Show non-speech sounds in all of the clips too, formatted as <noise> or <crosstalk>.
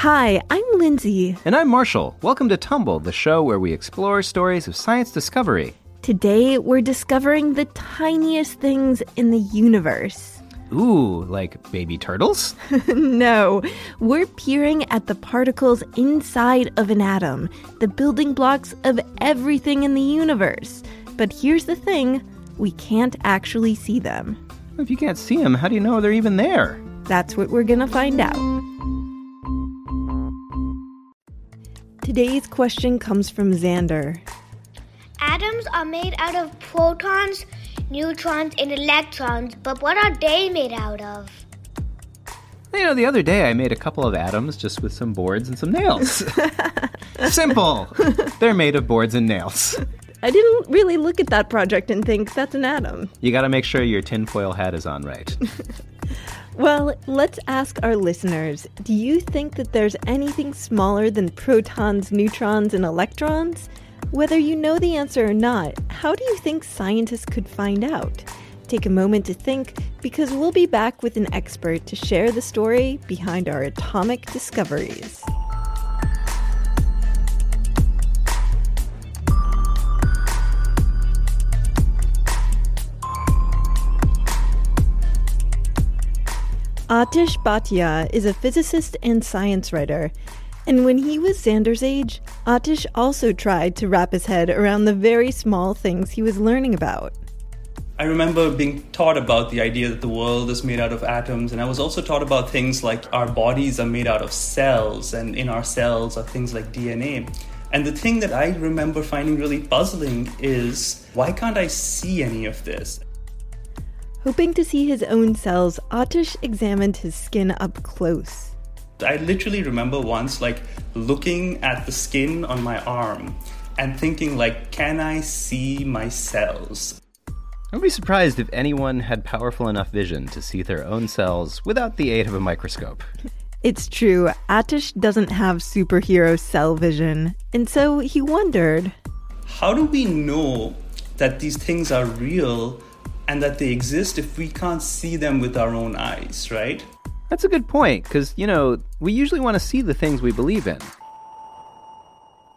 Hi, I'm Lindsay. And I'm Marshall. Welcome to Tumble, the show where we explore stories of science discovery. Today, we're discovering the tiniest things in the universe. Ooh, like baby turtles? <laughs> no, we're peering at the particles inside of an atom, the building blocks of everything in the universe. But here's the thing we can't actually see them. If you can't see them, how do you know they're even there? That's what we're gonna find out. Today's question comes from Xander. Atoms are made out of protons, neutrons, and electrons, but what are they made out of? You know, the other day I made a couple of atoms just with some boards and some nails. <laughs> Simple. They're made of boards and nails. I didn't really look at that project and think that's an atom. You gotta make sure your tinfoil hat is on right. <laughs> well, let's ask our listeners do you think that there's anything smaller than protons, neutrons, and electrons? Whether you know the answer or not, how do you think scientists could find out? Take a moment to think because we'll be back with an expert to share the story behind our atomic discoveries. Aatish Bhatia is a physicist and science writer. And when he was Xander's age, Aatish also tried to wrap his head around the very small things he was learning about. I remember being taught about the idea that the world is made out of atoms, and I was also taught about things like our bodies are made out of cells, and in our cells are things like DNA. And the thing that I remember finding really puzzling is why can't I see any of this? Hoping to see his own cells, Aatish examined his skin up close. I literally remember once like looking at the skin on my arm and thinking like can I see my cells? I'd be surprised if anyone had powerful enough vision to see their own cells without the aid of a microscope. It's true, Aatish doesn't have superhero cell vision, and so he wondered How do we know that these things are real and that they exist if we can't see them with our own eyes, right? That's a good point, because, you know, we usually want to see the things we believe in.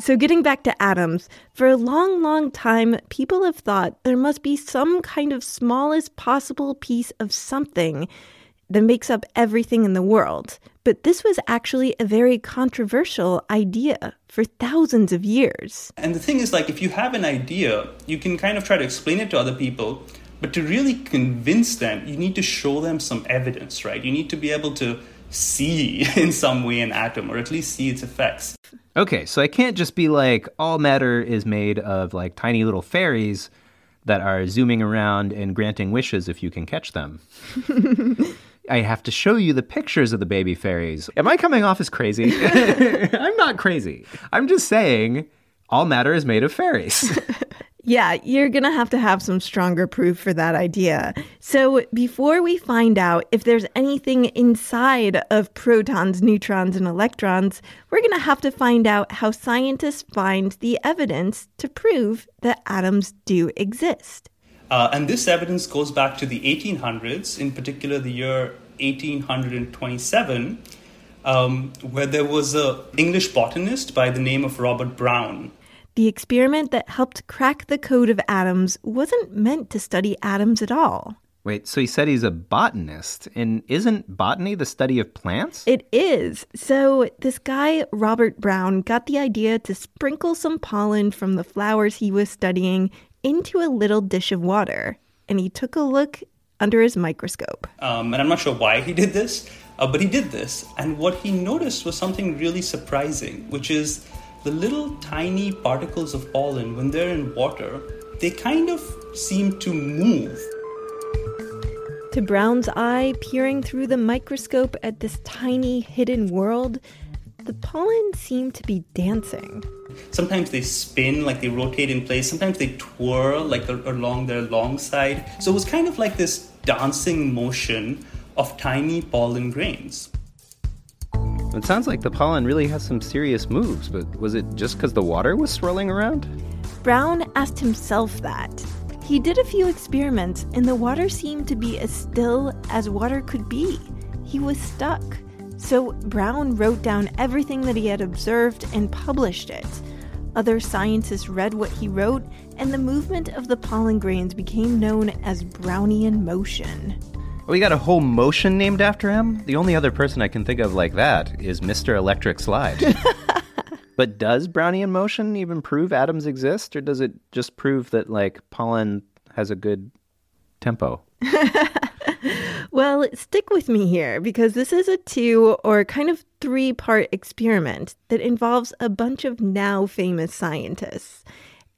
So, getting back to atoms, for a long, long time, people have thought there must be some kind of smallest possible piece of something that makes up everything in the world. But this was actually a very controversial idea for thousands of years. And the thing is, like, if you have an idea, you can kind of try to explain it to other people, but to really convince them, you need to show them some evidence, right? You need to be able to see <laughs> in some way an atom or at least see its effects. Okay, so I can't just be like, all matter is made of like tiny little fairies that are zooming around and granting wishes if you can catch them. <laughs> I have to show you the pictures of the baby fairies. Am I coming off as crazy? <laughs> I'm not crazy. I'm just saying all matter is made of fairies. Yeah, you're going to have to have some stronger proof for that idea. So, before we find out if there's anything inside of protons, neutrons, and electrons, we're going to have to find out how scientists find the evidence to prove that atoms do exist. Uh, and this evidence goes back to the 1800s, in particular the year 1827, um, where there was an English botanist by the name of Robert Brown the experiment that helped crack the code of atoms wasn't meant to study atoms at all. Wait, so he said he's a botanist, and isn't botany the study of plants? It is. So, this guy, Robert Brown, got the idea to sprinkle some pollen from the flowers he was studying into a little dish of water. And he took a look under his microscope. Um, and I'm not sure why he did this, uh, but he did this. And what he noticed was something really surprising, which is the little tiny particles of pollen, when they're in water, they kind of seem to move. To Brown's eye, peering through the microscope at this tiny hidden world, the pollen seemed to be dancing. Sometimes they spin, like they rotate in place. Sometimes they twirl, like along their long side. So it was kind of like this dancing motion of tiny pollen grains. It sounds like the pollen really has some serious moves, but was it just because the water was swirling around? Brown asked himself that. He did a few experiments, and the water seemed to be as still as water could be. He was stuck. So Brown wrote down everything that he had observed and published it. Other scientists read what he wrote, and the movement of the pollen grains became known as Brownian motion. We got a whole motion named after him? The only other person I can think of like that is Mr. Electric Slide. <laughs> but does Brownian motion even prove atoms exist, or does it just prove that, like, pollen has a good tempo? <laughs> Well, stick with me here because this is a two or kind of three part experiment that involves a bunch of now famous scientists.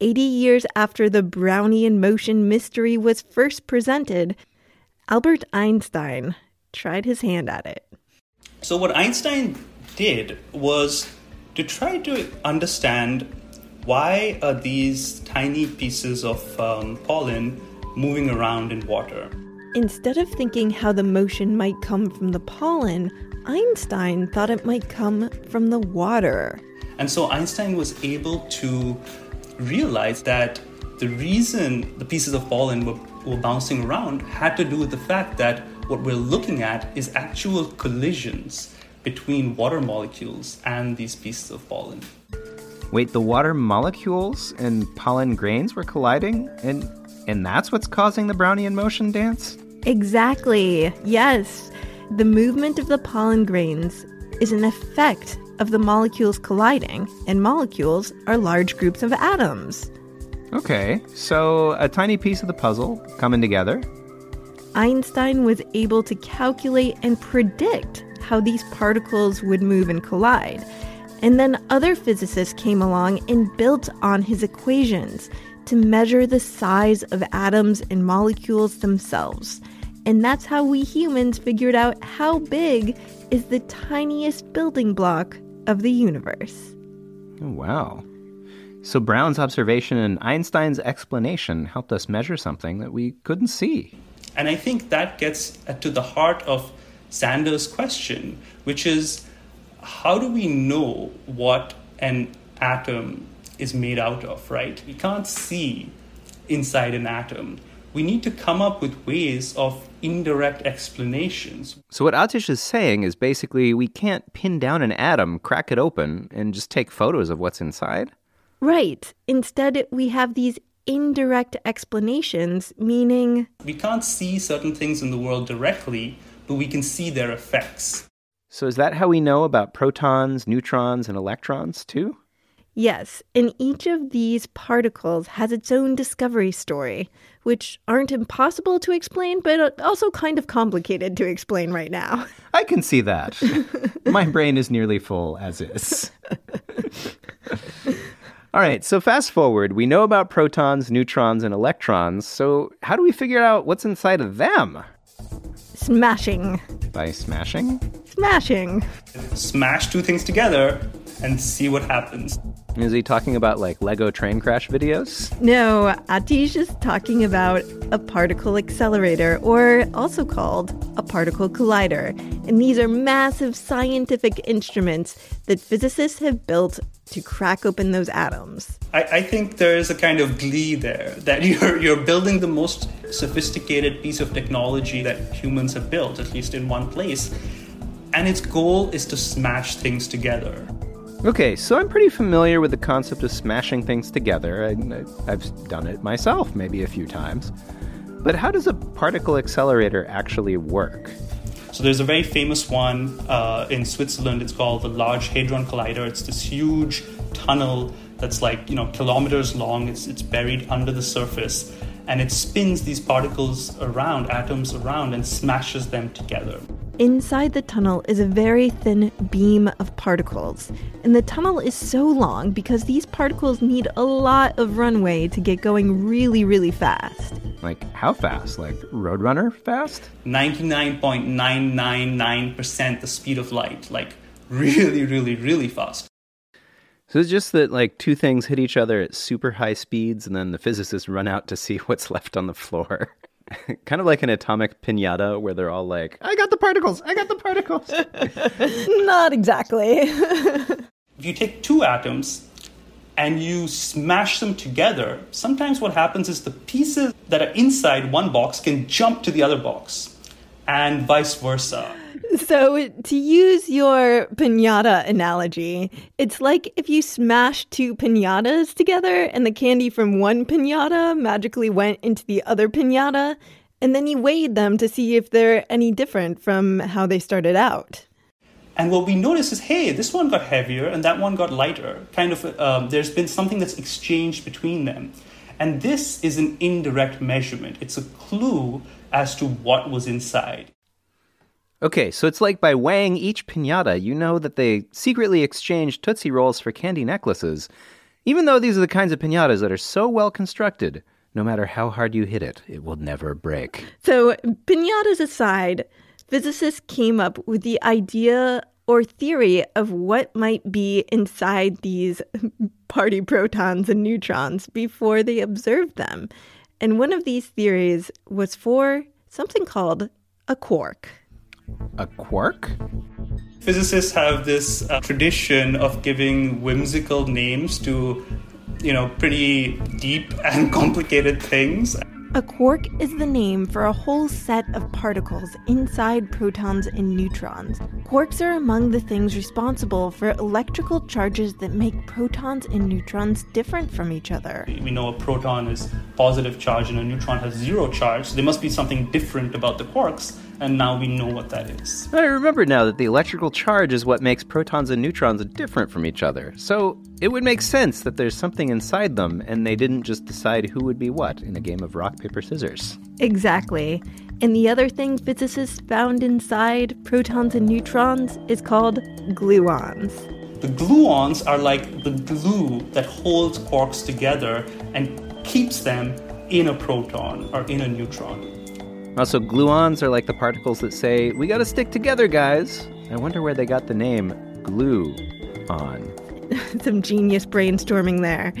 80 years after the Brownian motion mystery was first presented, Albert Einstein tried his hand at it. So, what Einstein did was to try to understand why are these tiny pieces of um, pollen moving around in water. Instead of thinking how the motion might come from the pollen, Einstein thought it might come from the water. And so Einstein was able to realize that the reason the pieces of pollen were, were bouncing around had to do with the fact that what we're looking at is actual collisions between water molecules and these pieces of pollen. Wait, the water molecules and pollen grains were colliding? And and that's what's causing the Brownian motion dance? Exactly. Yes. The movement of the pollen grains is an effect of the molecules colliding, and molecules are large groups of atoms. Okay, so a tiny piece of the puzzle coming together. Einstein was able to calculate and predict how these particles would move and collide. And then other physicists came along and built on his equations to measure the size of atoms and molecules themselves. And that's how we humans figured out how big is the tiniest building block of the universe. Oh, wow. So Brown's observation and Einstein's explanation helped us measure something that we couldn't see. And I think that gets to the heart of Xander's question, which is how do we know what an atom is made out of, right? We can't see inside an atom. We need to come up with ways of indirect explanations. So, what Aatish is saying is basically we can't pin down an atom, crack it open, and just take photos of what's inside. Right. Instead, we have these indirect explanations, meaning we can't see certain things in the world directly, but we can see their effects. So, is that how we know about protons, neutrons, and electrons, too? Yes, and each of these particles has its own discovery story, which aren't impossible to explain, but also kind of complicated to explain right now. <laughs> I can see that. My brain is nearly full as is. <laughs> All right, so fast forward. We know about protons, neutrons, and electrons. So, how do we figure out what's inside of them? Smashing. By smashing? Smashing. Smash two things together and see what happens. Is he talking about like Lego train crash videos? No, Aatish is talking about a particle accelerator, or also called a particle collider. And these are massive scientific instruments that physicists have built to crack open those atoms. I, I think there is a kind of glee there that <laughs> you're, you're building the most sophisticated piece of technology that humans have built, at least in one place. And its goal is to smash things together. Okay, so I'm pretty familiar with the concept of smashing things together. I, have done it myself maybe a few times. But how does a particle accelerator actually work? So there's a very famous one uh, in Switzerland. It's called the Large Hadron Collider. It's this huge tunnel that's like you know kilometers long. It's it's buried under the surface, and it spins these particles around, atoms around, and smashes them together. Inside the tunnel is a very thin beam of particles, and the tunnel is so long because these particles need a lot of runway to get going really, really fast. Like, how fast? Like, Roadrunner fast? 99.999% the speed of light. Like, really, really, really fast. So it's just that, like, two things hit each other at super high speeds, and then the physicists run out to see <laughs> what's left on the floor. <laughs> kind of like an atomic pinata where they're all like, I got the particles, I got the particles. <laughs> Not exactly. if you take two atoms and you smash them together, sometimes what happens is the pieces that are inside one box can jump to the other box, and vice versa. <laughs> So, to use your pinata analogy, it's like if you smashed two pinatas together and the candy from one pinata magically went into the other pinata, and then you weighed them to see if they're any different from how they started out. And what we notice is, hey, this one got heavier and that one got lighter. Kind of, um, there's been something that's exchanged between them. And this is an indirect measurement. It's a clue as to what was inside. Okay, so it's like by weighing each pinata, you know that they secretly exchanged Tootsie Rolls for candy necklaces, even though these are the kinds of pinatas that are so well constructed, no matter how hard you hit it, it will never break. So, pinatas aside, physicists came up with the idea or theory of what might be inside these <laughs> party protons and neutrons before they observed them. And one of these theories was for something called a quark. A quark? Physicists have this uh, tradition of giving whimsical names to, you know, pretty deep <laughs> and complicated things. A quark is the name for a whole set of particles inside protons and neutrons. Quarks are among the things responsible for electrical charges that make protons and neutrons different from each other. We know a proton is positive charge and a neutron has zero charge. So there must be something different about the quarks and now we know what that is. I remember now that the electrical charge is what makes protons and neutrons different from each other. So it would make sense that there's something inside them and they didn't just decide who would be what in a game of rock, paper, scissors. Exactly. And the other thing physicists found inside protons and neutrons is called gluons. The gluons are like the glue that holds quarks together and keeps them in a proton or in a neutron. Uh, also, gluons are like the particles that say, we gotta stick together, guys. I wonder where they got the name glue on. <laughs> Some genius brainstorming there.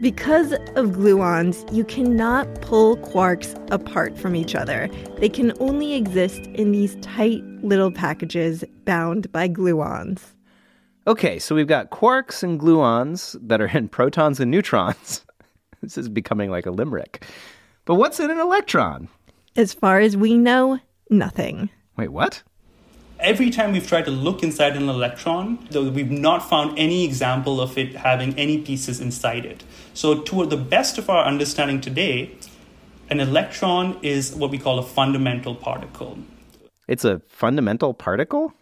Because of gluons, you cannot pull quarks apart from each other. They can only exist in these tight little packages bound by gluons. Okay, so we've got quarks and gluons that are in <laughs> protons and neutrons. <laughs> this is becoming like a limerick. But what's in an electron? As far as we know, nothing. Wait, what? Every time we've tried to look inside an electron, though we've not found any example of it having any pieces inside it. So, to the best of our understanding today, an electron is what we call a fundamental particle. It's a fundamental particle?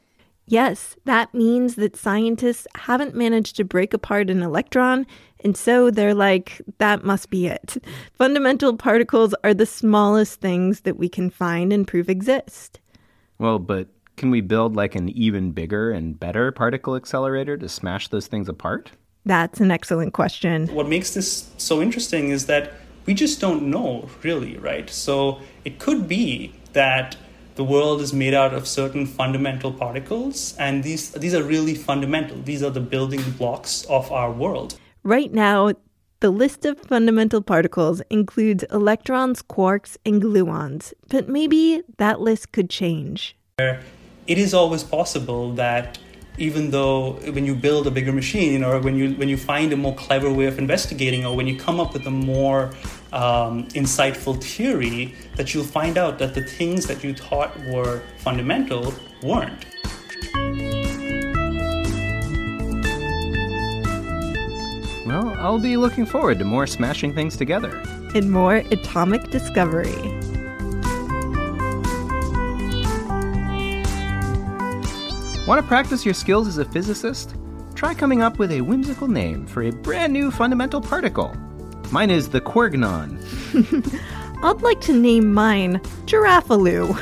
Yes, that means that scientists haven't managed to break apart an electron, and so they're like, that must be it. Fundamental particles are the smallest things that we can find and prove exist. Well, but can we build like an even bigger and better particle accelerator to smash those things apart? That's an excellent question. What makes this so interesting is that we just don't know, really, right? So it could be that the world is made out of certain fundamental particles, and these, these are really fundamental. These are the building blocks of our world. Right now, the list of fundamental particles includes electrons, quarks, and gluons, but maybe that list could change. It is always possible that even though when you build a bigger machine or when you when you find a more clever way of investigating or when you come up with a more um, insightful theory that you'll find out that the things that you thought were fundamental weren't. Well i'll be looking forward to more smashing things together. And more atomic discovery Want to practice your skills as a physicist? Try coming up with a whimsical name for a brand new fundamental particle. Mine is the Quargnon. <laughs> I'd like to name mine Giraffaloo.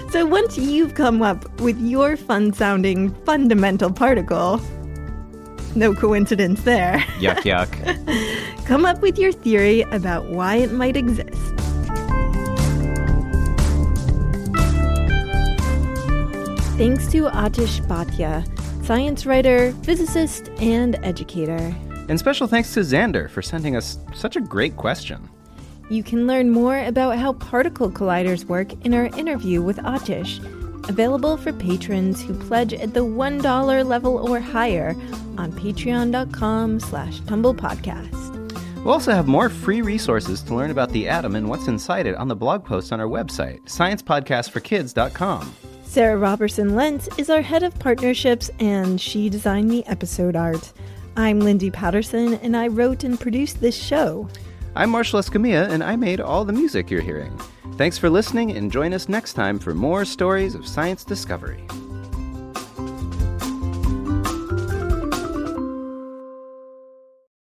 <laughs> so once you've come up with your fun sounding fundamental particle, no coincidence there. Yuck, yuck. <laughs> come up with your theory about why it might exist. Thanks to Aatish Bhatia, science writer, physicist, and educator. And special thanks to Xander for sending us such a great question. You can learn more about how particle colliders work in our interview with Aatish, available for patrons who pledge at the $1 level or higher on patreon.com slash tumblepodcast. We'll also have more free resources to learn about the atom and what's inside it on the blog post on our website, sciencepodcastforkids.com. Sarah Robertson Lentz is our head of partnerships, and she designed the episode art. I'm Lindsay Patterson, and I wrote and produced this show. I'm Marshall Escamilla, and I made all the music you're hearing. Thanks for listening, and join us next time for more stories of science discovery.